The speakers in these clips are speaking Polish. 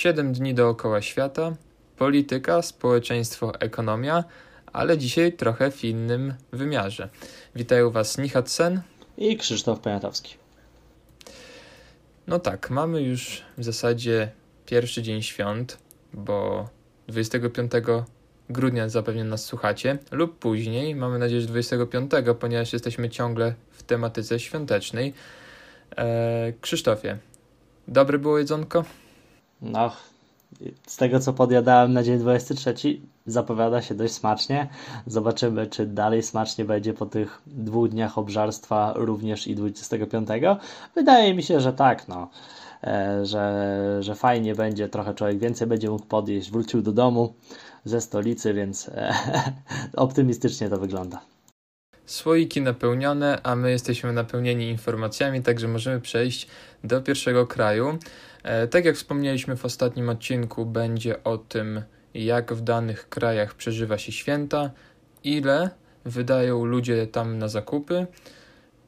7 dni dookoła świata, polityka, społeczeństwo, ekonomia, ale dzisiaj trochę w innym wymiarze. Witają Was Nichat Sen i Krzysztof Poniatowski. No tak, mamy już w zasadzie pierwszy dzień świąt, bo 25 grudnia zapewne nas słuchacie, lub później, mamy nadzieję, że 25, ponieważ jesteśmy ciągle w tematyce świątecznej. Eee, Krzysztofie, dobre było jedzonko? No, z tego co podjadałem na dzień 23, zapowiada się dość smacznie. Zobaczymy, czy dalej smacznie będzie po tych dwóch dniach obżarstwa również i 25. Wydaje mi się, że tak, no. E, że, że fajnie będzie, trochę człowiek więcej będzie mógł podjeść, wrócił do domu ze stolicy, więc e, optymistycznie to wygląda. Słoiki napełnione, a my jesteśmy napełnieni informacjami, także możemy przejść do pierwszego kraju. E, tak jak wspomnieliśmy w ostatnim odcinku, będzie o tym, jak w danych krajach przeżywa się święta, ile wydają ludzie tam na zakupy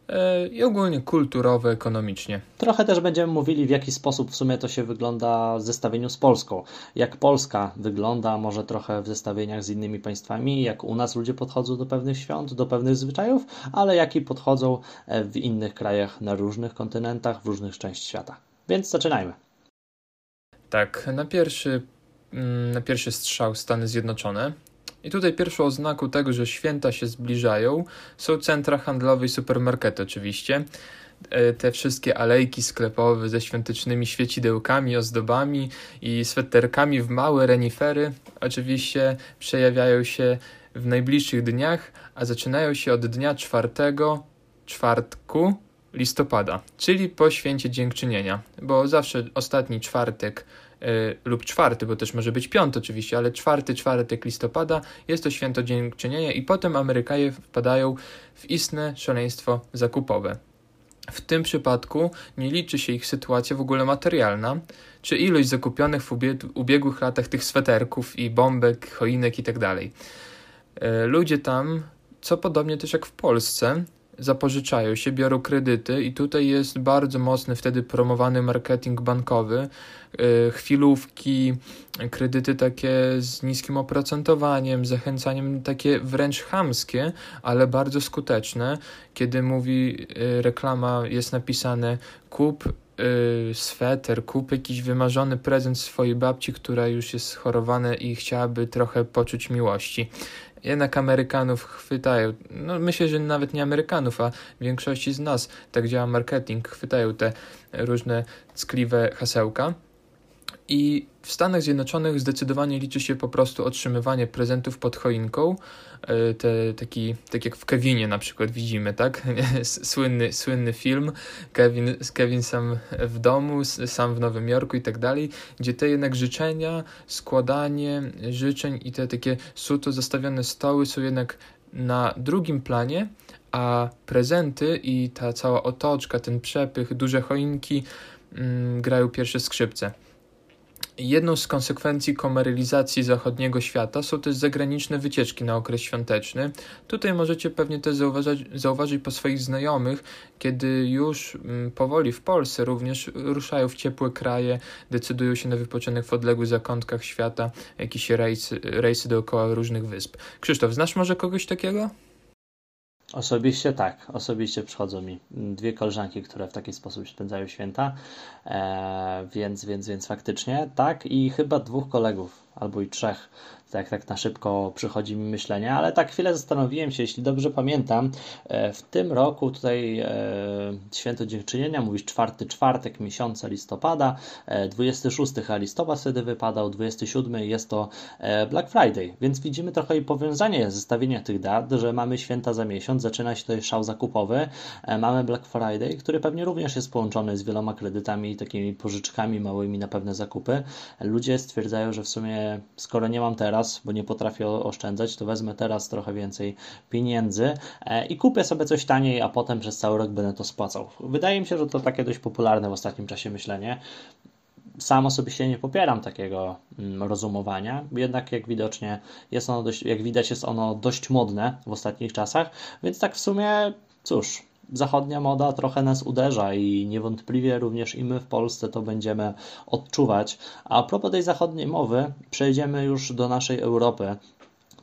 e, i ogólnie kulturowo, ekonomicznie. Trochę też będziemy mówili, w jaki sposób w sumie to się wygląda w zestawieniu z Polską. Jak Polska wygląda, może trochę w zestawieniach z innymi państwami, jak u nas ludzie podchodzą do pewnych świąt, do pewnych zwyczajów, ale jak i podchodzą e, w innych krajach na różnych kontynentach, w różnych częściach świata. Więc zaczynajmy. Tak, na pierwszy, mm, na pierwszy strzał Stany Zjednoczone. I tutaj pierwszą oznaką tego, że święta się zbliżają, są centra handlowe i supermarkety oczywiście. E, te wszystkie alejki sklepowe ze świątecznymi świecidełkami, ozdobami i sweterkami w małe renifery oczywiście przejawiają się w najbliższych dniach, a zaczynają się od dnia czwartego, czwartku listopada, czyli po święcie dziękczynienia, bo zawsze ostatni czwartek y, lub czwarty, bo też może być piąty oczywiście, ale czwarty czwartek listopada jest to święto dziękczynienia i potem Amerykanie wpadają w istne szaleństwo zakupowe. W tym przypadku nie liczy się ich sytuacja w ogóle materialna, czy ilość zakupionych w ubiegłych latach tych sweterków i bombek, choinek itd. Tak y, ludzie tam, co podobnie też jak w Polsce, zapożyczają się, biorą kredyty i tutaj jest bardzo mocny wtedy promowany marketing bankowy, y, chwilówki, kredyty takie z niskim oprocentowaniem, zachęcaniem takie wręcz chamskie, ale bardzo skuteczne, kiedy mówi y, reklama, jest napisane kup y, sweter, kup jakiś wymarzony prezent swojej babci, która już jest chorowana i chciałaby trochę poczuć miłości jednak Amerykanów chwytają. No, myślę, że nawet nie Amerykanów, a większości z nas tak działa marketing, chwytają te różne ckliwe hasełka. I w Stanach Zjednoczonych zdecydowanie liczy się po prostu otrzymywanie prezentów pod choinką. E, te, taki, tak jak w Kevinie na przykład widzimy, tak? Słynny, słynny film Kevin, Kevin sam w domu, sam w Nowym Jorku i tak dalej, gdzie te jednak życzenia, składanie życzeń i te takie suto zastawione stoły są jednak na drugim planie, a prezenty i ta cała otoczka, ten przepych, duże choinki mm, grają pierwsze skrzypce. Jedną z konsekwencji komeralizacji zachodniego świata są też zagraniczne wycieczki na okres świąteczny. Tutaj możecie pewnie też zauważyć, zauważyć po swoich znajomych, kiedy już mm, powoli w Polsce również ruszają w ciepłe kraje, decydują się na wypoczynek w odległych zakątkach świata, jakieś rejsy, rejsy dookoła różnych wysp. Krzysztof, znasz może kogoś takiego? Osobiście tak, osobiście przychodzą mi dwie koleżanki, które w taki sposób spędzają święta, e, więc, więc, więc faktycznie tak i chyba dwóch kolegów albo i trzech tak, tak na szybko przychodzi mi myślenie, ale tak chwilę zastanowiłem się, jeśli dobrze pamiętam, e, w tym roku tutaj e, Święto Dziękczynienia, mówisz czwarty czwartek miesiąca listopada, 26 e, listopad wtedy wypadał, 27 jest to Black Friday, więc widzimy trochę i powiązanie zestawienia tych dat, że mamy święta za miesiąc, zaczyna się tutaj szał zakupowy, mamy Black Friday, który pewnie również jest połączony z wieloma kredytami takimi pożyczkami małymi na pewne zakupy. Ludzie stwierdzają, że w sumie skoro nie mam teraz, teraz, bo nie potrafię oszczędzać, to wezmę teraz trochę więcej pieniędzy e, i kupię sobie coś taniej, a potem przez cały rok będę to spłacał. Wydaje mi się, że to takie dość popularne w ostatnim czasie myślenie. Sam osobiście nie popieram takiego mm, rozumowania, jednak jak widocznie jest ono dość, jak widać jest ono dość modne w ostatnich czasach, więc tak w sumie cóż, zachodnia moda trochę nas uderza i niewątpliwie również i my w Polsce to będziemy odczuwać. A propos tej zachodniej mowy, przejdziemy już do naszej Europy.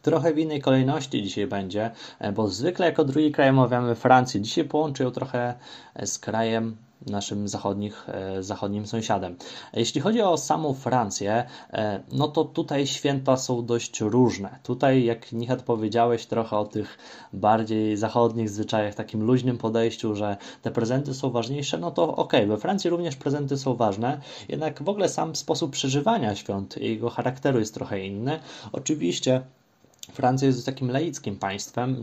Trochę w innej kolejności dzisiaj będzie, e, bo zwykle jako drugi kraj omawiamy Francję. Dzisiaj połączę ją trochę e, z krajem naszym zachodnich, e, zachodnim sąsiadem. Jeśli chodzi o samą Francję, no to tutaj święta są dość różne. Tutaj, jak Nichat powiedziałeś trochę o tych bardziej zachodnich zwyczajach, takim luźnym podejściu, że te prezenty są ważniejsze, no to okej, okay, we Francji również prezenty są ważne, jednak w ogóle sam sposób przeżywania świąt, jego charakteru jest trochę inny. Oczywiście Francja jest takim laickim państwem,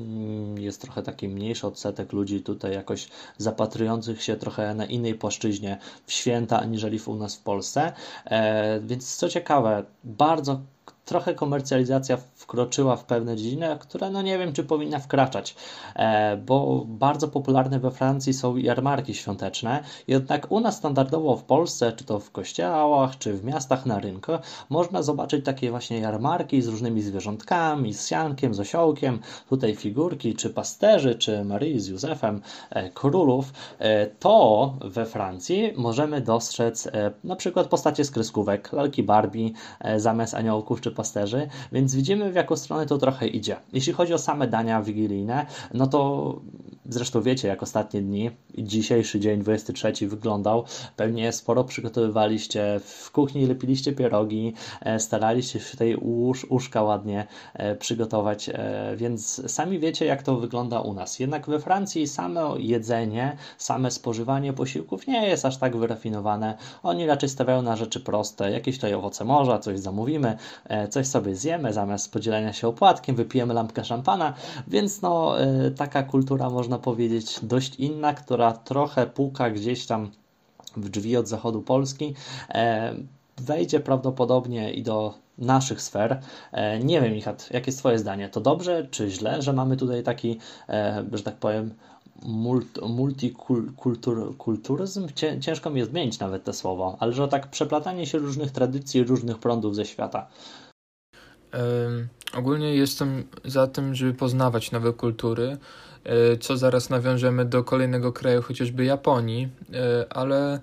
jest trochę taki mniejszy odsetek ludzi tutaj jakoś zapatrujących się trochę na innej płaszczyźnie w święta, aniżeli u nas w Polsce. E, więc co ciekawe, bardzo trochę komercjalizacja wkroczyła w pewne dziedziny, które no nie wiem, czy powinna wkraczać, e, bo bardzo popularne we Francji są jarmarki świąteczne, jednak u nas standardowo w Polsce, czy to w kościołach, czy w miastach na rynku, można zobaczyć takie właśnie jarmarki z różnymi zwierzątkami, z siankiem, z osiołkiem, tutaj figurki, czy pasterzy, czy Marii z Józefem, e, królów. E, to we Francji możemy dostrzec na przykład postacie z kreskówek, lalki Barbie, zamiast aniołków, czy pasterzy, więc widzimy w jaką stronę to trochę idzie. Jeśli chodzi o same dania wigilijne, no to zresztą wiecie, jak ostatnie dni, dzisiejszy dzień 23 wyglądał, pewnie sporo przygotowywaliście w kuchni, lepiliście pierogi, e, staraliście się tej łóż, łóżka ładnie e, przygotować, e, więc sami wiecie, jak to wygląda u nas. Jednak we Francji same jedzenie, same spożywanie posiłków nie jest aż tak wyrafinowane. Oni raczej stawiają na rzeczy proste, jakieś tutaj owoce morza, coś zamówimy, coś sobie zjemy, zamiast podzielenia się opłatkiem, wypijemy lampkę szampana, więc no taka kultura można powiedzieć dość inna, która trochę puka gdzieś tam w drzwi od zachodu Polski, e, wejdzie prawdopodobnie i do naszych sfer. E, nie wiem, Michat, jakie jest Twoje zdanie? To dobrze czy źle, że mamy tutaj taki, że tak powiem, multikulturyzm, ciężko mi jest zmienić nawet to słowo, ale że tak przeplatanie się różnych tradycji, różnych prądów ze świata. Ogólnie jestem za tym, żeby poznawać nowe kultury, e, co zaraz nawiążemy do kolejnego kraju, chociażby Japonii, e, ale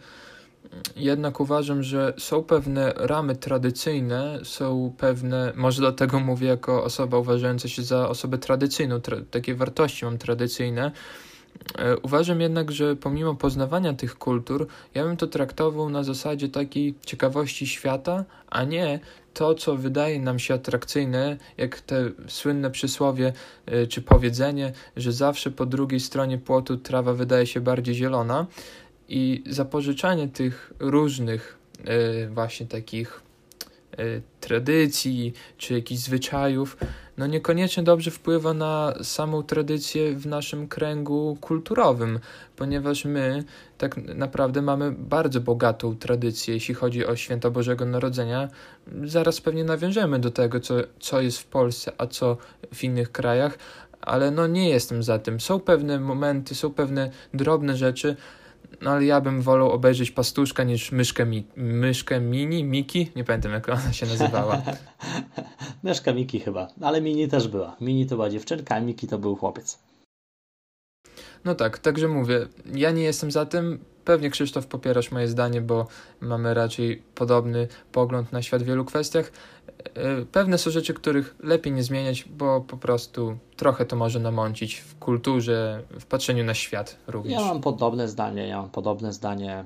jednak uważam, że są pewne ramy tradycyjne, są pewne, może dlatego mówię jako osoba uważająca się za osobę tradycyjną, tra takie wartości mam tradycyjne, uważam jednak, że pomimo poznawania tych kultur, ja bym to traktował na zasadzie takiej ciekawości świata, a nie to, co wydaje nam się atrakcyjne, jak te słynne przysłowie e, czy powiedzenie, że zawsze po drugiej stronie płotu trawa wydaje się bardziej zielona. I zapożyczanie tych różnych e, właśnie takich tradycji czy jakichś zwyczajów no niekoniecznie dobrze wpływa na samą tradycję w naszym kręgu kulturowym, ponieważ my tak naprawdę mamy bardzo bogatą tradycję, jeśli chodzi o święto Bożego Narodzenia. Zaraz pewnie nawiążemy do tego, co, co jest w Polsce, a co w innych krajach, ale no nie jestem za tym. Są pewne momenty, są pewne drobne rzeczy, no ale ja bym wolał obejrzeć pastuszka niż myszkę, mi, myszkę mini, Miki, nie pamiętam jak ona się nazywała. myszka Miki chyba, ale mini też była. Mini to była dziewczynka, a Miki to był chłopiec. No tak, także mówię, ja nie jestem za tym. Pewnie Krzysztof popierasz moje zdanie, bo mamy raczej podobny pogląd na świat w wielu kwestiach. E, pewne są rzeczy, których lepiej nie zmieniać, bo po prostu trochę to może namącić w kulturze, w patrzeniu na świat również. Ja mam podobne zdanie, ja mam podobne zdanie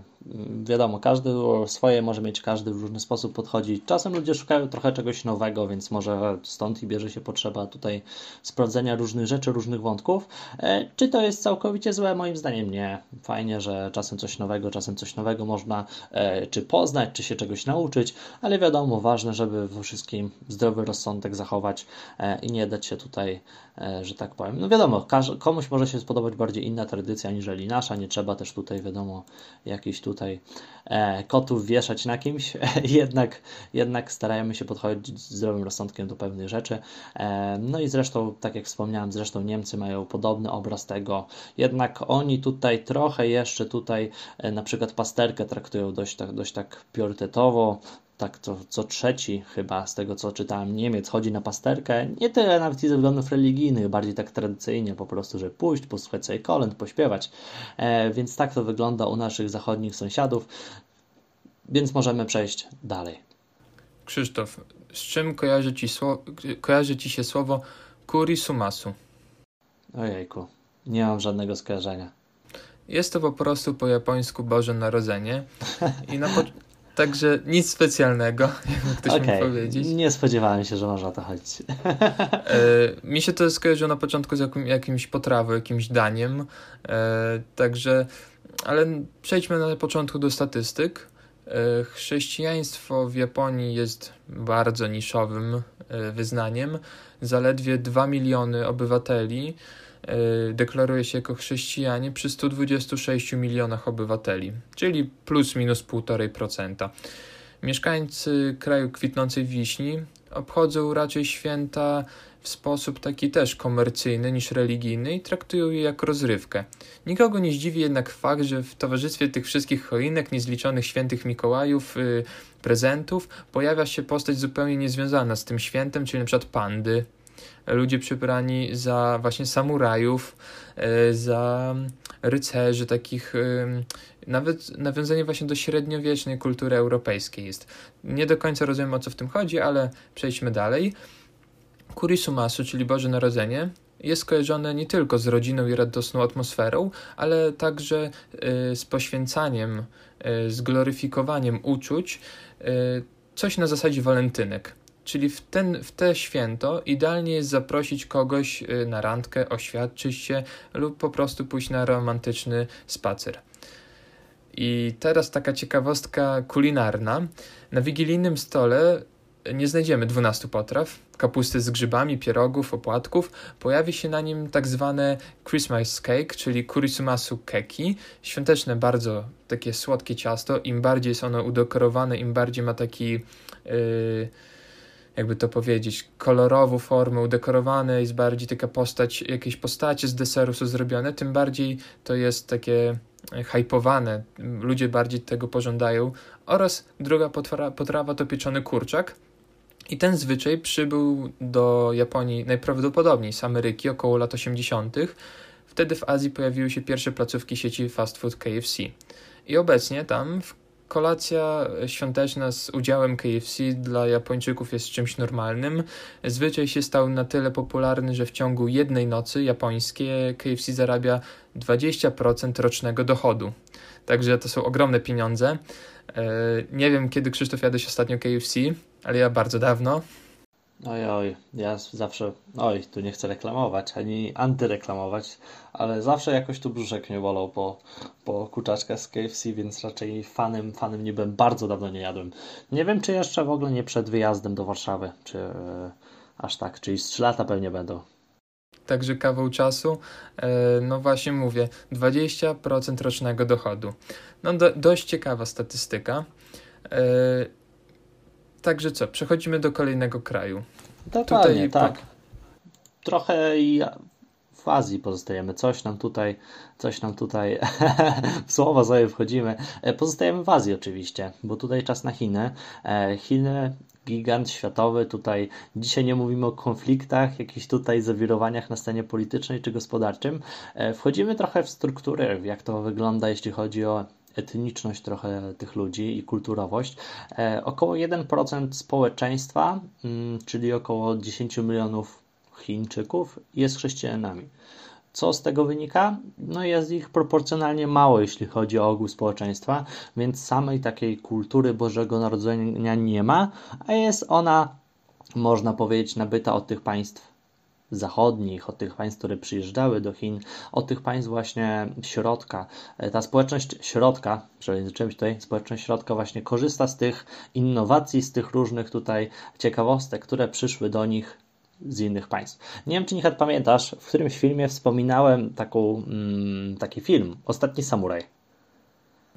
wiadomo, każdy swoje może mieć, każdy w różny sposób podchodzi. Czasem ludzie szukają trochę czegoś nowego, więc może stąd i bierze się potrzeba tutaj sprawdzenia różnych rzeczy, różnych wątków. E, czy to jest całkowicie złe? Moim zdaniem nie. Fajnie, że czasem coś nowego, czasem coś nowego można e, czy poznać, czy się czegoś nauczyć, ale wiadomo, ważne, żeby we wszystkim zdrowy rozsądek zachować e, i nie dać się tutaj, że tak powiem. No wiadomo, komuś może się spodobać bardziej inna tradycja aniżeli nasza, nie trzeba też tutaj, wiadomo, jakiś tutaj e, kotów wieszać na kimś, jednak, jednak starajmy się podchodzić zdrowym rozsądkiem do pewnych rzeczy. E, no i zresztą, tak jak wspomniałem, zresztą Niemcy mają podobny obraz tego, jednak oni tutaj trochę jeszcze tutaj e, na przykład pasterkę traktują dość tak, dość tak priorytetowo, tak to co trzeci chyba, z tego co czytałem, Niemiec chodzi na pasterkę, nie tyle nawet ze względów religijnych, bardziej tak tradycyjnie, po prostu, że pójść, posłuchać sobie kolęd, pośpiewać. E, więc tak to wygląda u naszych zachodnich sąsiadów, więc możemy przejść dalej. Krzysztof, z czym kojarzy ci, kojarzy ci się słowo kurisumasu? Ojejku, nie mam żadnego skojarzenia. Jest to po prostu po japońsku Boże Narodzenie. I na po... Także nic specjalnego, jakby ktoś okay. mógł powiedzieć. Nie spodziewałem się, że może o to chodzić. E, mi się to skojarzyło na początku z jakim, jakimś potrawą, jakimś daniem. E, także, ale przejdźmy na początku do statystyk. E, chrześcijaństwo w Japonii jest bardzo niszowym wyznaniem. Zaledwie 2 miliony obywateli deklaruje się jako chrześcijanie przy 126 milionach obywateli, czyli plus minus 1,5%. Mieszkańcy kraju kwitnącej wiśni obchodzą raczej święta w sposób taki też komercyjny niż religijny i traktują je jak rozrywkę. Nikogo nie zdziwi jednak fakt, że w towarzystwie tych wszystkich choinek, niezliczonych świętych Mikołajów, yy, prezentów, pojawia się postać zupełnie niezwiązana z tym świętem, czyli np. pandy, ludzie przebrani za właśnie samurajów, yy, za rycerzy, takich yy, nawet nawiązanie właśnie do średniowiecznej kultury europejskiej jest. Nie do końca rozumiem o co w tym chodzi, ale przejdźmy dalej. Kurisumasu, czyli Boże Narodzenie, jest kojarzone nie tylko z rodziną i radosną atmosferą, ale także y, z poświęcaniem, z gloryfikowaniem uczuć, coś na zasadzie walentynek. Czyli w, ten, w te święto idealnie jest zaprosić kogoś na randkę, oświadczyć się lub po prostu pójść na romantyczny spacer. I teraz taka ciekawostka kulinarna. Na wigilijnym stole nie znajdziemy 12 potraw, kapusty z grzybami, pierogów, opłatków. Pojawi się na nim tak zwane Christmas cake, czyli kurisumasu keki. Świąteczne, bardzo takie słodkie ciasto. Im bardziej jest ono udekorowane, im bardziej ma taki... Yy, jakby to powiedzieć, kolorową formę, udekorowane, jest bardziej taka postać, jakieś postacie z deseru są zrobione, tym bardziej to jest takie hypowane, ludzie bardziej tego pożądają. Oraz druga potrawa, potrawa to pieczony kurczak, i ten zwyczaj przybył do Japonii najprawdopodobniej z Ameryki około lat 80. Wtedy w Azji pojawiły się pierwsze placówki sieci fast food KFC. I obecnie tam kolacja świąteczna z udziałem KFC dla Japończyków jest czymś normalnym. Zwyczaj się stał na tyle popularny, że w ciągu jednej nocy japońskie KFC zarabia 20% rocznego dochodu. Także to są ogromne pieniądze. E, nie wiem, kiedy Krzysztof jadłeś ostatnio KFC, ale ja bardzo dawno. Oj, oj, ja zawsze, oj, tu nie chcę reklamować, ani antyreklamować, ale zawsze jakoś tu brzuszek mnie bolał po, po kurczaczkach z KFC, więc raczej fanem, fanem nie byłem, bardzo dawno nie jadłem. Nie wiem, czy jeszcze w ogóle nie przed wyjazdem do Warszawy, czy yy, aż tak, czyli z 3 lata pewnie będą. Także kawał czasu, yy, no właśnie mówię, 20% rocznego dochodu. No do, dość ciekawa statystyka. Yy, Także co, przechodzimy do kolejnego kraju. Totalnie, tutaj tak. Trochę i w Azji pozostajemy. Coś nam tutaj, coś nam tutaj w słowa sobie wchodzimy. E, pozostajemy w Azji oczywiście, bo tutaj czas na Chiny. E, Chiny gigant światowy. Tutaj dzisiaj nie mówimy o konfliktach, jakichś tutaj zawirowaniach na scenie politycznej czy gospodarczym. E, wchodzimy trochę w strukturę, jak to wygląda, jeśli chodzi o etniczność trochę tych ludzi i kulturowość. E, około 1% społeczeństwa, mm, czyli około 10 milionów Chińczyków, jest chrześcijanami. Co z tego wynika? No jest ich proporcjonalnie mało, jeśli chodzi o ogół społeczeństwa, więc samej takiej kultury Bożego Narodzenia nie ma, a jest ona, można powiedzieć, nabyta od tych państw zachodnich, od tych państw, które przyjeżdżały do Chin, od tych państw właśnie środka. E, ta społeczność środka, przejęzyczyłem tutaj, społeczność środka właśnie korzysta z tych innowacji, z tych różnych tutaj ciekawostek, które przyszły do nich z innych państw. Nie wiem, czy Nichat pamiętasz, w którymś filmie wspominałem taką, mm, taki film, Ostatni Samuraj.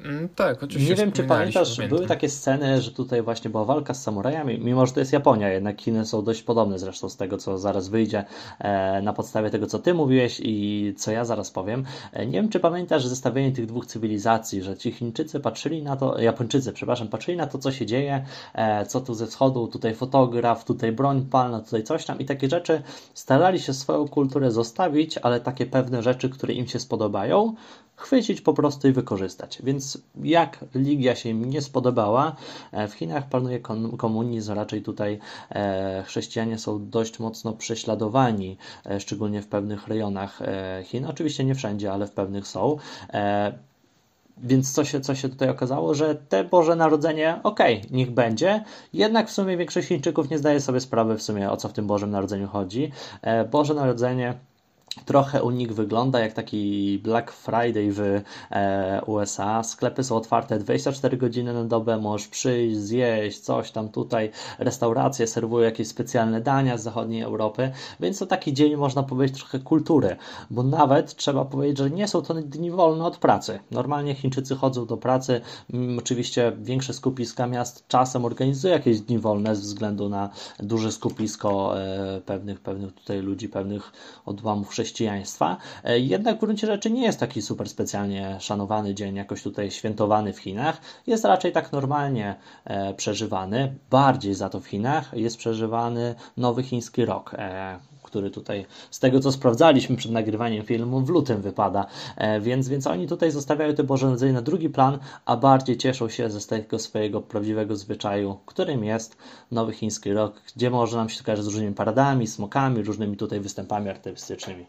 Mm, tak, oczywiście. Nie wiem, czy pamiętasz, pamiętam. były takie sceny, że tutaj właśnie była walka z samurajami, mimo że to jest Japonia, jednak Chiny są dość podobne zresztą z tego, co zaraz wyjdzie e, na podstawie tego, co ty mówiłeś i co ja zaraz powiem. E, nie wiem, czy pamiętasz zestawienie tych dwóch cywilizacji, że ci Chińczycy patrzyli na to, Japończycy, przepraszam, patrzyli na to, co się dzieje, e, co tu ze wschodu, tutaj fotograf, tutaj broń palna, tutaj coś tam i takie rzeczy. Starali się swoją kulturę zostawić, ale takie pewne rzeczy, które im się spodobają, chwycić po prostu i wykorzystać. Więc jak Ligia się im nie spodobała, e, w Chinach panuje komunizm, raczej tutaj e, chrześcijanie są dość mocno prześladowani, e, szczególnie w pewnych rejonach Chin. Oczywiście nie wszędzie, ale w pewnych są. Więc co się, co się tutaj okazało, że te Boże Narodzenie, okej, okay, niech będzie, jednak w sumie większość Chińczyków nie zdaje sobie sprawy w sumie o co w tym Bożym Narodzeniu chodzi. Boże Narodzenie Trochę u nich wygląda jak taki Black Friday w e, USA. Sklepy są otwarte 24 godziny na dobę, możesz przyjść, zjeść coś tam tutaj. Restauracje serwują jakieś specjalne dania z zachodniej Europy, więc to taki dzień, można powiedzieć, trochę kultury, bo nawet trzeba powiedzieć, że nie są to dni wolne od pracy. Normalnie Chińczycy chodzą do pracy, mm, oczywiście większe skupiska miast czasem organizują jakieś dni wolne ze względu na duże skupisko e, pewnych, pewnych tutaj ludzi, pewnych odłamów chrześcijaństwa. E, jednak w gruncie rzeczy nie jest taki super specjalnie szanowany dzień, jakoś tutaj świętowany w Chinach. Jest raczej tak normalnie e, przeżywany. Bardziej za to w Chinach jest przeżywany nowy chiński rok e, który tutaj z tego co sprawdzaliśmy przed nagrywaniem filmu w lutym wypada, więc, więc oni tutaj zostawiają te Boże Narodzenie na drugi plan, a bardziej cieszą się ze tego swojego prawdziwego zwyczaju, którym jest nowy chiński rok, gdzie może nam się kojarzyć z różnymi paradami, smokami, różnymi tutaj występami artystycznymi.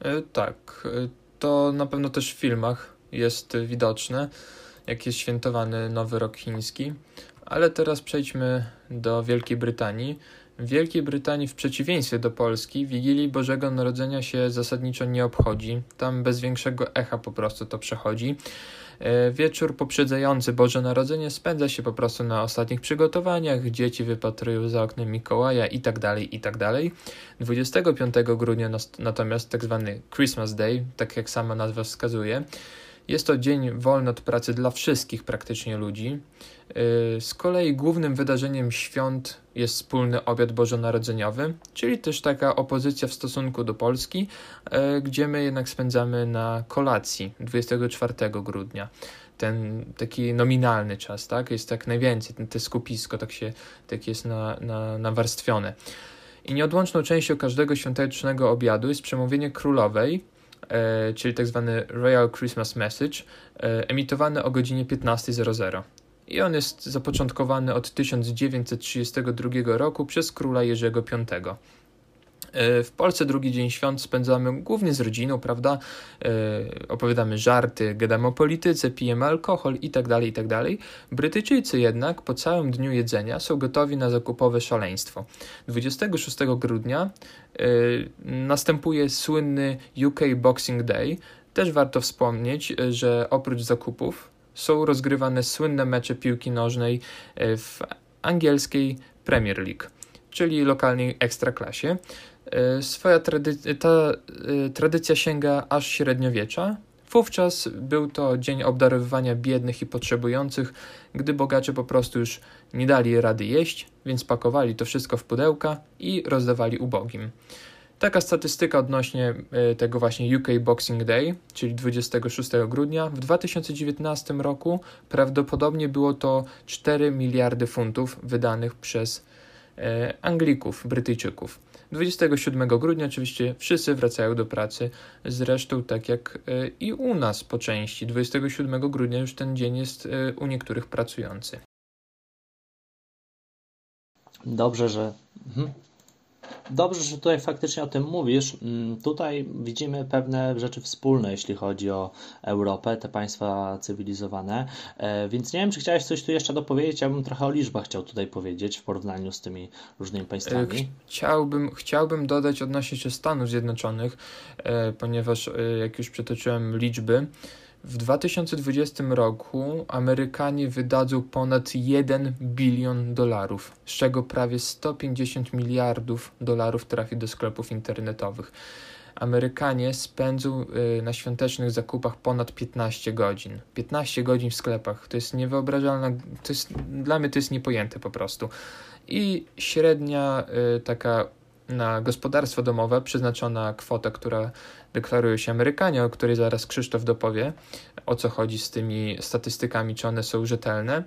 E, tak, e, to na pewno też w filmach jest widoczne, jak jest świętowany Nowy Rok Chiński. Ale teraz przejdźmy do Wielkiej Brytanii. W Wielkiej Brytanii, w przeciwieństwie do Polski, Wigilii Bożego Narodzenia się zasadniczo nie obchodzi. Tam bez większego echa po prostu to przechodzi. E, wieczór poprzedzający Boże Narodzenie spędza się po prostu na ostatnich przygotowaniach, dzieci wypatrują za oknem Mikołaja itd., tak itd. 25 grudnia natomiast tak zwany Christmas Day, tak jak sama nazwa wskazuje, jest to dzień wolny od pracy dla wszystkich praktycznie ludzi. Y, z kolei głównym wydarzeniem świąt jest wspólny obiad bożonarodzeniowy, czyli też taka opozycja w stosunku do Polski, y, gdzie my jednak spędzamy na kolacji 24 grudnia. Ten taki nominalny czas, tak? Jest tak najwięcej, te skupisko tak się tak jest na, na, nawarstwione. I nieodłączną częścią każdego świątecznego obiadu jest przemówienie królowej, czyli tak zwany Royal Christmas Message, e, emitowany o godzinie 15.00 i on jest zapoczątkowany od 1932 roku przez króla Jerzego V. E, w Polsce drugi dzień świąt spędzamy głównie z rodziną, prawda? E, opowiadamy żarty, gadamy o polityce, pijemy alkohol itd., tak itd. Tak Brytyjczycy jednak po całym dniu jedzenia są gotowi na zakupowe szaleństwo. 26 grudnia e, następuje słynny UK Boxing Day. Też warto wspomnieć, że oprócz zakupów są rozgrywane słynne mecze piłki nożnej w angielskiej Premier League, czyli lokalnej ekstraklasie. E, swoja trady ta e, tradycja sięga aż średniowiecza. Wówczas był to dzień obdarowywania biednych i potrzebujących, gdy bogacze po prostu już nie dali rady jeść, więc pakowali to wszystko w pudełka i rozdawali ubogim. Taka statystyka odnośnie e, tego właśnie UK Boxing Day, czyli 26 grudnia. W 2019 roku prawdopodobnie było to 4 miliardy funtów wydanych przez Anglików, Brytyjczyków. 27 grudnia oczywiście wszyscy wracają do pracy, zresztą tak jak e, i u nas po części. 27 grudnia już ten dzień jest e, u niektórych pracujący. Dobrze, że. Mhm. Dobrze, że tutaj faktycznie o tym mówisz. Mm, tutaj widzimy pewne rzeczy wspólne, jeśli chodzi o Europę, te państwa cywilizowane. E, więc nie wiem, czy chciałeś coś tu jeszcze dopowiedzieć. Ja bym trochę o liczbach chciał tutaj powiedzieć w porównaniu z tymi różnymi państwami. E, chciałbym, chciałbym dodać odnośnie się Stanów Zjednoczonych, e, ponieważ jak już przytoczyłem liczby, w 2020 roku Amerykanie wydadzą ponad 1 bilion dolarów, z czego prawie 150 miliardów dolarów trafi do sklepów internetowych. Amerykanie spędzą y, na świątecznych zakupach ponad 15 godzin. 15 godzin w sklepach. To jest niewyobrażalne, to jest, dla mnie to jest niepojęte po prostu. I średnia y, taka na gospodarstwo domowe przeznaczona kwota, która deklarują się Amerykanie, o której zaraz Krzysztof dopowie, o co chodzi z tymi statystykami, czy one są rzetelne,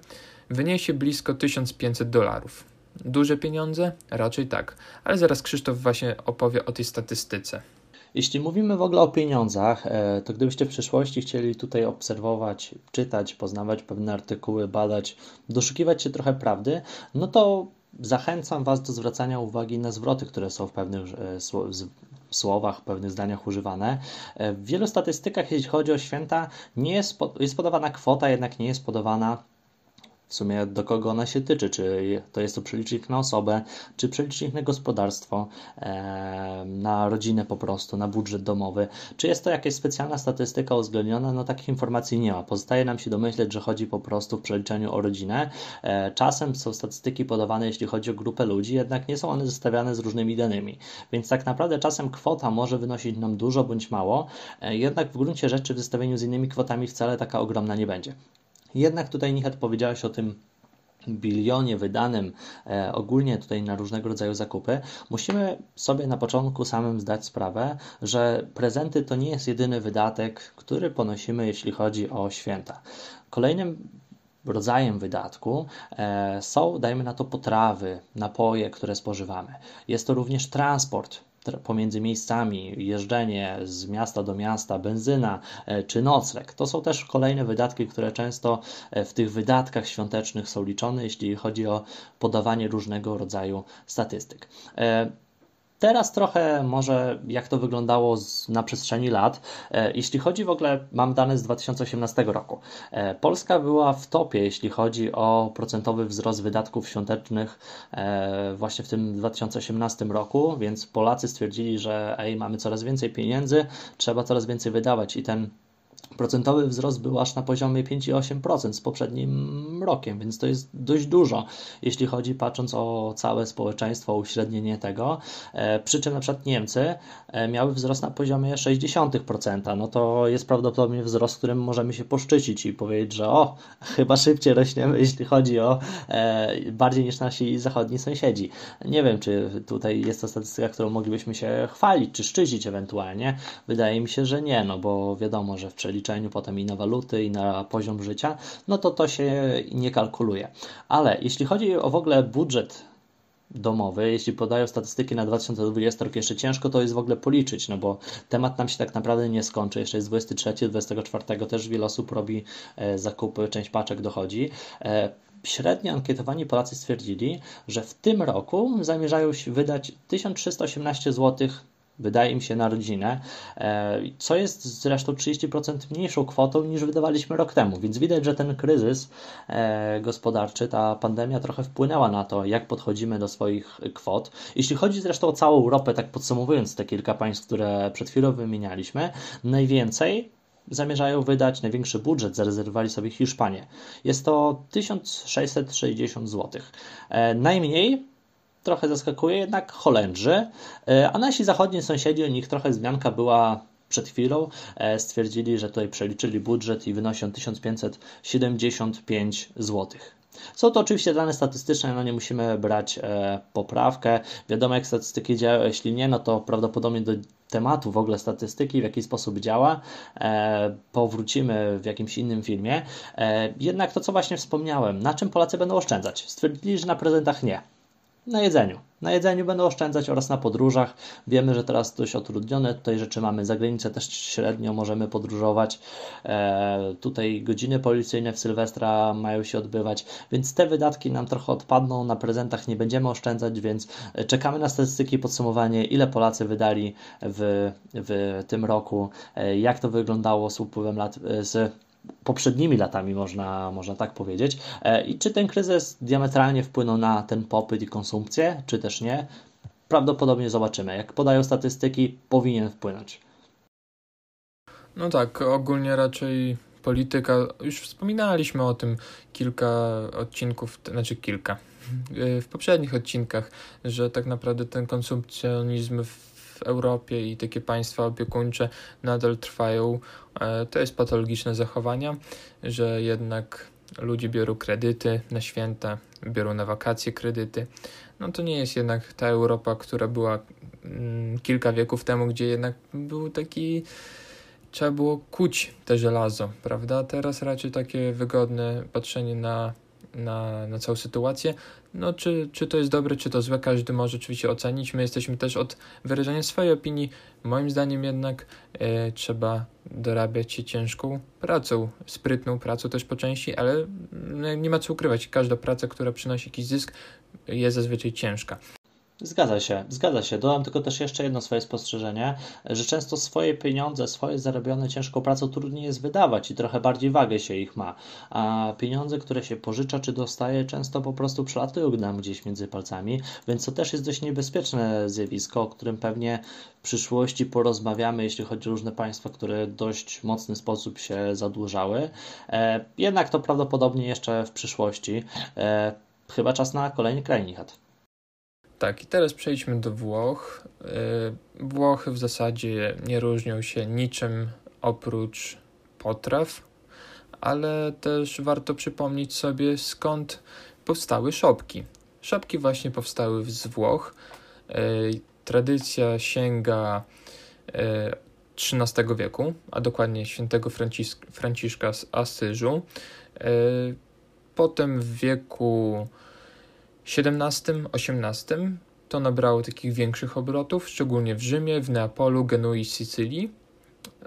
wyniesie blisko 1500 dolarów. Duże pieniądze? Raczej tak, ale zaraz Krzysztof właśnie opowie o tej statystyce. Jeśli mówimy w ogóle o pieniądzach, e, to gdybyście w przyszłości chcieli tutaj obserwować, czytać, poznawać pewne artykuły, badać, doszukiwać się trochę prawdy, no to zachęcam Was do zwracania uwagi na zwroty, które są w pewnych e, słowach, pewnych zdaniach używane. E, w wielu statystykach, jeśli chodzi o święta, nie jest, jest podawana kwota, jednak nie jest podawana w sumie do kogo ona się tyczy, czy to jest to przelicznik na osobę, czy przelicznik na gospodarstwo, na rodzinę po prostu, na budżet domowy, czy jest to jakaś specjalna statystyka uwzględniona, no takich informacji nie ma. Pozostaje nam się domyśleć, że chodzi po prostu w przeliczeniu o rodzinę. E, czasem są statystyki podawane, jeśli chodzi o grupę ludzi, jednak nie są one zestawiane z różnymi danymi, więc tak naprawdę czasem kwota może wynosić nam dużo bądź mało, e, jednak w gruncie rzeczy w zestawieniu z innymi kwotami wcale taka ogromna nie będzie. Jednak tutaj Nichat powiedziałeś o tym bilionie wydanym e, ogólnie tutaj na różnego rodzaju zakupy, musimy sobie na początku samym zdać sprawę, że prezenty to nie jest jedyny wydatek, który ponosimy, jeśli chodzi o święta. Kolejnym rodzajem wydatku e, są, dajmy na to, potrawy, napoje, które spożywamy. Jest to również transport, pomiędzy miejscami, jeżdżenie z miasta do miasta, benzyna e, czy nocleg. To są też kolejne wydatki, które często e, w tych wydatkach świątecznych są liczone, jeśli chodzi o podawanie różnego rodzaju statystyk. Teraz trochę może jak to wyglądało z, na przestrzeni lat. E, jeśli chodzi w ogóle, mam dane z 2018 roku. E, Polska była w topie, jeśli chodzi o procentowy wzrost wydatków świątecznych e, właśnie w tym 2018 roku, więc Polacy stwierdzili, że ej, mamy coraz więcej pieniędzy, trzeba coraz więcej wydawać i ten Procentowy wzrost był aż na poziomie 5,8% z poprzednim rokiem, więc to jest dość dużo, jeśli chodzi patrząc o całe społeczeństwo, uśrednienie tego. E, przy czym na przykład Niemcy e, miały wzrost na poziomie 0,6%. No to jest prawdopodobnie wzrost, którym możemy się poszczycić i powiedzieć, że o, chyba szybciej rośniemy, jeśli chodzi o e, bardziej niż nasi zachodni sąsiedzi. Nie wiem, czy tutaj jest to statystyka, którą moglibyśmy się chwalić, czy szczycić ewentualnie. Wydaje mi się, że nie, no bo wiadomo, że w przeliczeniu potem i na waluty, i na poziom życia, no to to się nie kalkuluje. Ale jeśli chodzi o w ogóle budżet domowy, jeśli podają statystyki na 2020 rok, jeszcze ciężko to jest w ogóle policzyć, no bo temat nam się tak naprawdę nie skończy. Jeszcze jest 23, 24 też wiele osób robi e, zakupy, część paczek dochodzi. E, średnio ankietowani Polacy stwierdzili, że w tym roku zamierzają wydać 1318 zł wydaje mi się, na rodzinę, e, co jest zresztą 30% mniejszą kwotą niż wydawaliśmy rok temu. Więc widać, że ten kryzys e, gospodarczy, ta pandemia trochę wpłynęła na to, jak podchodzimy do swoich kwot. Jeśli chodzi zresztą o całą Europę, tak podsumowując te kilka państw, które przed chwilą wymienialiśmy, najwięcej zamierzają wydać, największy budżet zarezerwowali sobie Hiszpanie. Jest to 1660 zł. E, najmniej trochę zaskakuje jednak Holendrzy, e, a nasi zachodni sąsiedzi, u nich trochę zmianka była przed chwilą, e, stwierdzili, że tutaj przeliczyli budżet i wynosi on 1575 zł. Są to oczywiście dane statystyczne, no nie musimy brać e, poprawkę. Wiadomo, jak statystyki działają, jeśli nie, no to prawdopodobnie do tematu w ogóle statystyki, w jaki sposób działa, e, powrócimy w jakimś innym filmie. E, jednak to, co właśnie wspomniałem, na czym Polacy będą oszczędzać? Stwierdzili, że na prezentach nie na jedzeniu. Na jedzeniu będą oszczędzać oraz na podróżach. Wiemy, że teraz dość utrudnione tutaj rzeczy mamy. Za granicę też średnio możemy podróżować. E, tutaj godziny policyjne w Sylwestra mają się odbywać, więc te wydatki nam trochę odpadną. Na prezentach nie będziemy oszczędzać, więc czekamy na statystyki podsumowanie, ile Polacy wydali w, w tym roku, e, jak to wyglądało z upływem lat, e, z poprzednimi latami, można, można tak powiedzieć. E, I czy ten kryzys diametralnie wpłynął na ten popyt i konsumpcję, czy też nie? Prawdopodobnie zobaczymy. Jak podają statystyki, powinien wpłynąć. No tak, ogólnie raczej polityka, już wspominaliśmy o tym kilka odcinków, znaczy kilka, w poprzednich odcinkach, że tak naprawdę ten konsumpcjonizm w w Europie i takie państwa opiekuńcze nadal trwają. E, to jest patologiczne zachowania, że jednak ludzie biorą kredyty na święta, biorą na wakacje kredyty. No to nie jest jednak ta Europa, która była mm, kilka wieków temu, gdzie jednak był taki trzeba było kuć te żelazo, prawda? Teraz raczej takie wygodne patrzenie na, na, na całą sytuację. No, czy, czy to jest dobre, czy to złe, każdy może oczywiście ocenić. My jesteśmy też od wyrażania swojej opinii. Moim zdaniem jednak e, trzeba dorabiać się ciężką pracą, sprytną pracą też po części, ale no, nie ma co ukrywać. Każda praca, która przynosi jakiś zysk, jest zazwyczaj ciężka. Zgadza się, zgadza się. Dodam tylko też jeszcze jedno swoje spostrzeżenie, że często swoje pieniądze, swoje zarobione ciężką pracą trudniej jest wydawać i trochę bardziej wagę się ich ma. A pieniądze, które się pożycza czy dostaje, często po prostu przelatują nam gdzieś między palcami, więc to też jest dość niebezpieczne zjawisko, o którym pewnie w przyszłości porozmawiamy, jeśli chodzi o różne państwa, które w dość mocny sposób się zadłużały. E, jednak to prawdopodobnie jeszcze w przyszłości. E, chyba czas na kolejny kraj, Nichat. Tak, i teraz przejdźmy do Włoch. Y, Włochy w zasadzie nie różnią się niczym oprócz potraw, ale też warto przypomnieć sobie skąd powstały szopki. Szopki właśnie powstały z Włoch. Y, tradycja sięga XIII y, wieku, a dokładnie świętego Franciszka z Asyżu. Potem w wieku XVII-XVIII to nabrało takich większych obrotów, szczególnie w Rzymie, w Neapolu, Genui, Sycylii.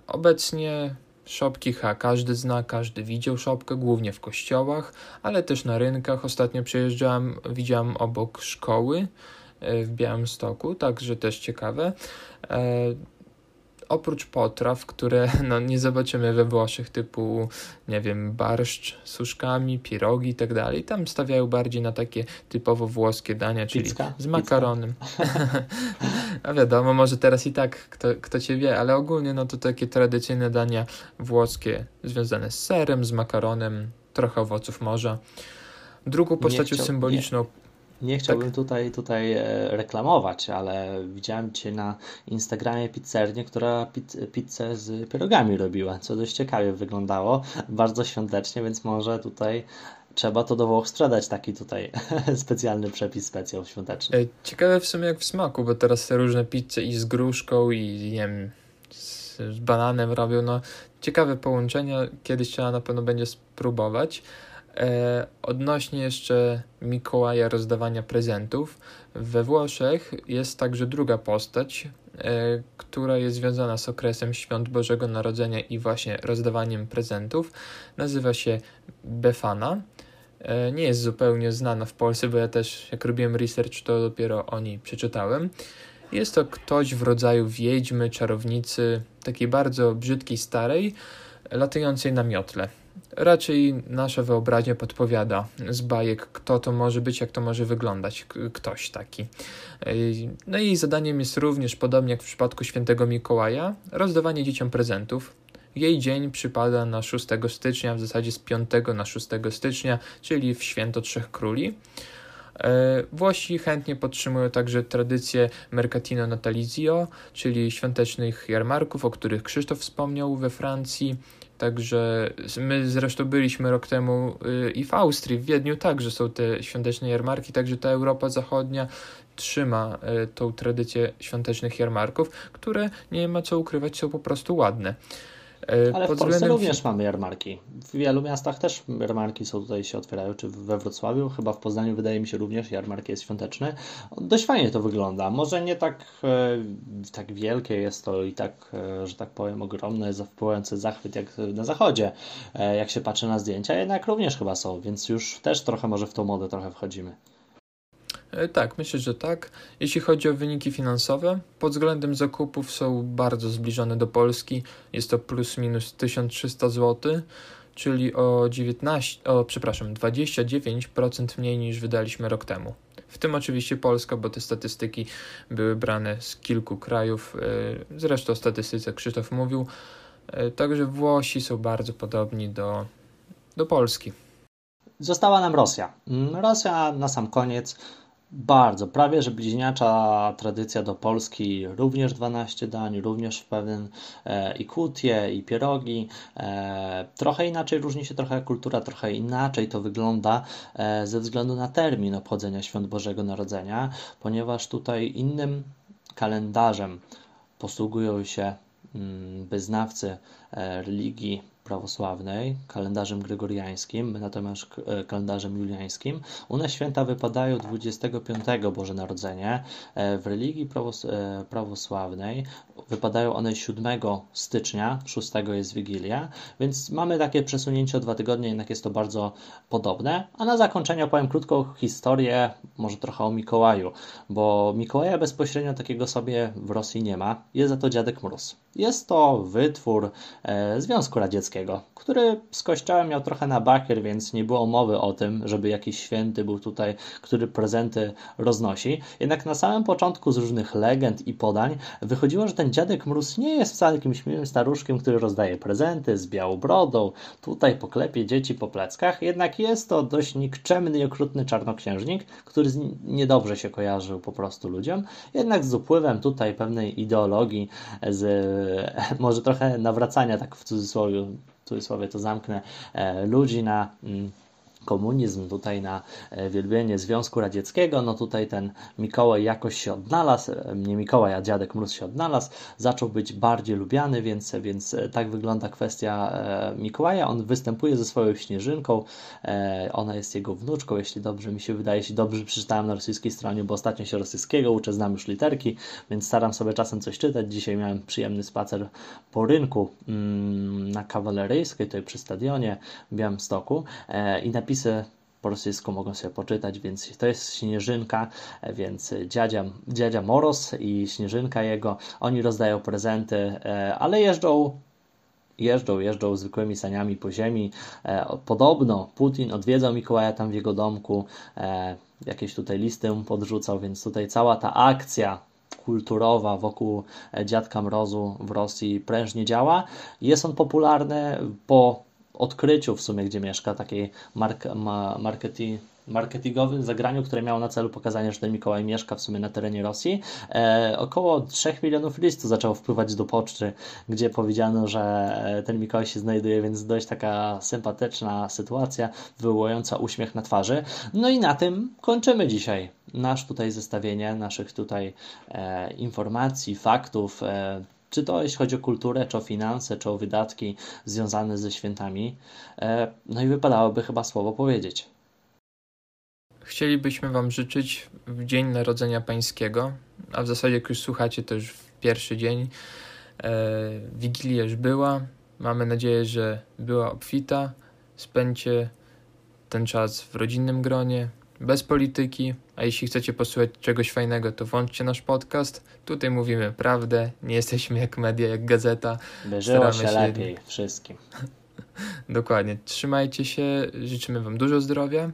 Obecnie szopki H każdy zna, każdy widział szopkę, głównie w kościołach, ale też na rynkach. Ostatnio przejeżdżałem, widziałem obok szkoły e, w Białymstoku, także też ciekawe. Oprócz potraw, które no, nie zobaczymy we Włoszech, typu, nie wiem, barszcz z suszkami, pierogi i tak dalej, tam stawiają bardziej na takie typowo włoskie dania, czyli Pizka. z makaronem. A wiadomo, może teraz i tak, kto, kto cię wie, ale ogólnie no to takie tradycyjne dania włoskie związane z serem, z makaronem, trochę owoców morza. Drugą postacią chciał, symboliczną. Nie nie chciałbym tak. tutaj, tutaj e, reklamować, ale widziałem Cię na Instagramie pizzernię, która pizzę z pierogami robiła, co dość ciekawie wyglądało, bardzo świątecznie, więc może tutaj trzeba to do sprzedać, taki tutaj specjalny przepis, specjal świąteczny. E, ciekawe w sumie jak w smaku, bo teraz te różne pizze i z gruszką i nie wiem, z, z bananem robią, no ciekawe połączenia, kiedyś trzeba na pewno będzie spróbować. E, odnośnie jeszcze Mikołaja rozdawania prezentów, we Włoszech jest także druga postać, e, która jest związana z okresem świąt Bożego Narodzenia i właśnie rozdawaniem prezentów. Nazywa się Befana. E, nie jest zupełnie znana w Polsce, bo ja też, jak robiłem research, to dopiero o niej przeczytałem. Jest to ktoś w rodzaju wiedźmy, czarownicy, takiej bardzo brzydkiej, starej, latającej na miotle. Raczej nasza wyobraźnia podpowiada z bajek, kto to może być, jak to może wyglądać, ktoś taki. No i jej zadaniem jest również, podobnie jak w przypadku świętego Mikołaja, rozdawanie dzieciom prezentów. Jej dzień przypada na 6 stycznia, w zasadzie z 5 na 6 stycznia, czyli w święto Trzech Króli. E, Włosi chętnie podtrzymują także tradycję Mercatino Natalizio, czyli świątecznych jarmarków, o których Krzysztof wspomniał we Francji. Także my zresztą byliśmy rok temu y, i w Austrii, w Wiedniu także są te świąteczne jarmarki, także ta Europa Zachodnia trzyma y, tą tradycję świątecznych jarmarków, które nie ma co ukrywać, są po prostu ładne. E, Ale Pod w Polsce względem... również mamy jarmarki. W wielu miastach też jarmarki są tutaj się otwierają, czy we Wrocławiu, chyba w Poznaniu wydaje mi się również jarmark jest świąteczny. Dość fajnie to wygląda. Może nie tak, e, tak wielkie jest to i tak, e, że tak powiem, ogromne, wpływające zachwyt jak na zachodzie, jak się patrzy na zdjęcia, jednak również chyba są, więc już też trochę może w tą modę trochę wchodzimy. E, tak, myślę, że tak. Jeśli chodzi o wyniki finansowe, pod względem zakupów są bardzo zbliżone do Polski. Jest to plus minus 1300 zł, czyli o 19, o przepraszam, 29% mniej niż wydaliśmy rok temu. W tym oczywiście Polska, bo te statystyki były brane z kilku krajów. E, zresztą o statystyce Krzysztof mówił. E, także Włosi są bardzo podobni do, do Polski. Została nam Rosja. Mm, Rosja na sam koniec Bardzo, prawie że bliźniacza tradycja do Polski, również 12 dań, również w pewien e, i kutie, i pierogi. E, trochę inaczej różni się trochę kultura, trochę inaczej to wygląda e, ze względu na termin obchodzenia Świąt Bożego Narodzenia, ponieważ tutaj innym kalendarzem posługują się mm, wyznawcy e, religii prawosławnej, kalendarzem gregoriańskim, natomiast e, kalendarzem juliańskim. U nas święta wypadają 25 Boże Narodzenie. E, w religii e, prawosławnej wypadają one 7 stycznia, 6 jest Wigilia, więc mamy takie przesunięcie o dwa tygodnie, jednak jest to bardzo podobne. A na zakończenie opowiem krótką historię, może trochę o Mikołaju, bo Mikołaja bezpośrednio takiego sobie w Rosji nie ma. Jest za to Dziadek Mróz. Jest to wytwór Związku Radzieckiego, który z kościołem miał trochę na bakier, więc nie było mowy o tym, żeby jakiś święty był tutaj, który prezenty roznosi. Jednak na samym początku z różnych legend i podań wychodziło, że ten Dziadek Mróz nie jest wcale jakimś miłym staruszkiem, który rozdaje prezenty z białą brodą, tutaj poklepie dzieci po pleckach, jednak jest to dość nikczemny i okrutny czarnoksiężnik, który niedobrze się kojarzył po prostu ludziom, jednak z upływem tutaj pewnej ideologii, z może trochę nawracania, tak w cudzysłowie, cudzysłowie to zamknę, e, ludzi na mm, komunizm, tutaj na e, wielbienie Związku Radzieckiego, no tutaj ten Mikołaj jakoś się odnalazł, e, nie Mikołaj, a dziadek Mróz się odnalazł, zaczął być bardziej lubiany, więc, więc e, tak wygląda kwestia Mikołaja. On występuje ze swoją śnieżynką, ona jest jego wnuczką, jeśli dobrze mi się wydaje, jeśli dobrze przeczytałem na rosyjskiej stronie, bo ostatnio się rosyjskiego uczę, znam już literki, więc staram sobie czasem coś czytać. Dzisiaj miałem przyjemny spacer po rynku mm, na Kawaleryjskiej, tutaj przy stadionie w Białymstoku i napisałem napisy po rosyjsku mogą sobie poczytać, więc to jest Śnieżynka, więc dziadzia, dziadzia Moros i Śnieżynka jego, oni rozdają prezenty, e, ale jeżdżą jeżdżą, jeżdżą zwykłymi saniami po ziemi. E, podobno Putin odwiedzał Mikołaja tam w jego domku, e, jakieś tutaj listy mu podrzucał, więc tutaj cała ta akcja kulturowa wokół Dziadka Mrozu w Rosji prężnie działa. Jest on popularny po odkryciu w sumie, gdzie mieszka, takiej mark, ma, marketing, marketingowym zagraniu, które miało na celu pokazanie, że ten Mikołaj mieszka w sumie na terenie Rosji. E, około 3 milionów listów zaczęło wpływać do poczty, gdzie powiedziano, że ten Mikołaj się znajduje, więc dość taka sympatyczna sytuacja, wywołująca uśmiech na twarzy. No i na tym kończymy dzisiaj nasz tutaj zestawienie naszych tutaj e, informacji, faktów, e, czy to jeśli chodzi o kulturę, czy o finanse, czy o wydatki związane ze świętami. E, no i wypadałoby chyba słowo powiedzieć. Chcielibyśmy Wam życzyć w Dzień Narodzenia Pańskiego, a w zasadzie jak już słuchacie, to już w pierwszy dzień. E, Wigilia już była. Mamy nadzieję, że była obfita. Spędźcie ten czas w rodzinnym gronie, bez polityki, a jeśli chcecie posłuchać czegoś fajnego, to włączcie nasz podcast. Tutaj mówimy prawdę, nie jesteśmy jak media, jak gazeta. By żyło się, się lepiej wszystkim. Dokładnie. Trzymajcie się, życzymy Wam dużo zdrowia,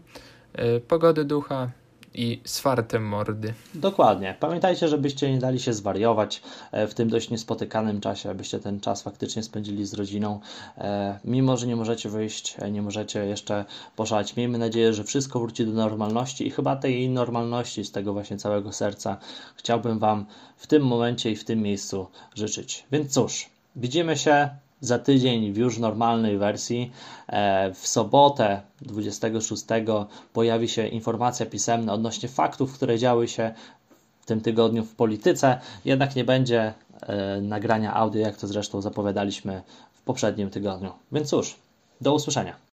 e, pogody ducha, i swartem mordy. Dokładnie. Pamiętajcie, żebyście nie dali się zwariować e, w tym dość niespotykanym czasie, abyście ten czas faktycznie spędzili z rodziną. E, mimo, że nie możecie wyjść, e, nie możecie jeszcze poszaleć. Miejmy nadzieję, że wszystko wróci do normalności i chyba tej normalności z tego właśnie całego serca chciałbym Wam w tym momencie i w tym miejscu życzyć. Więc cóż, widzimy się za tydzień w już normalnej wersji. E, w sobotę 26 pojawi się informacja pisemna odnośnie faktów, które działy się w tym tygodniu w polityce. Jednak nie będzie e, nagrania audio, jak to zresztą zapowiadaliśmy w poprzednim tygodniu. Więc cóż, do usłyszenia.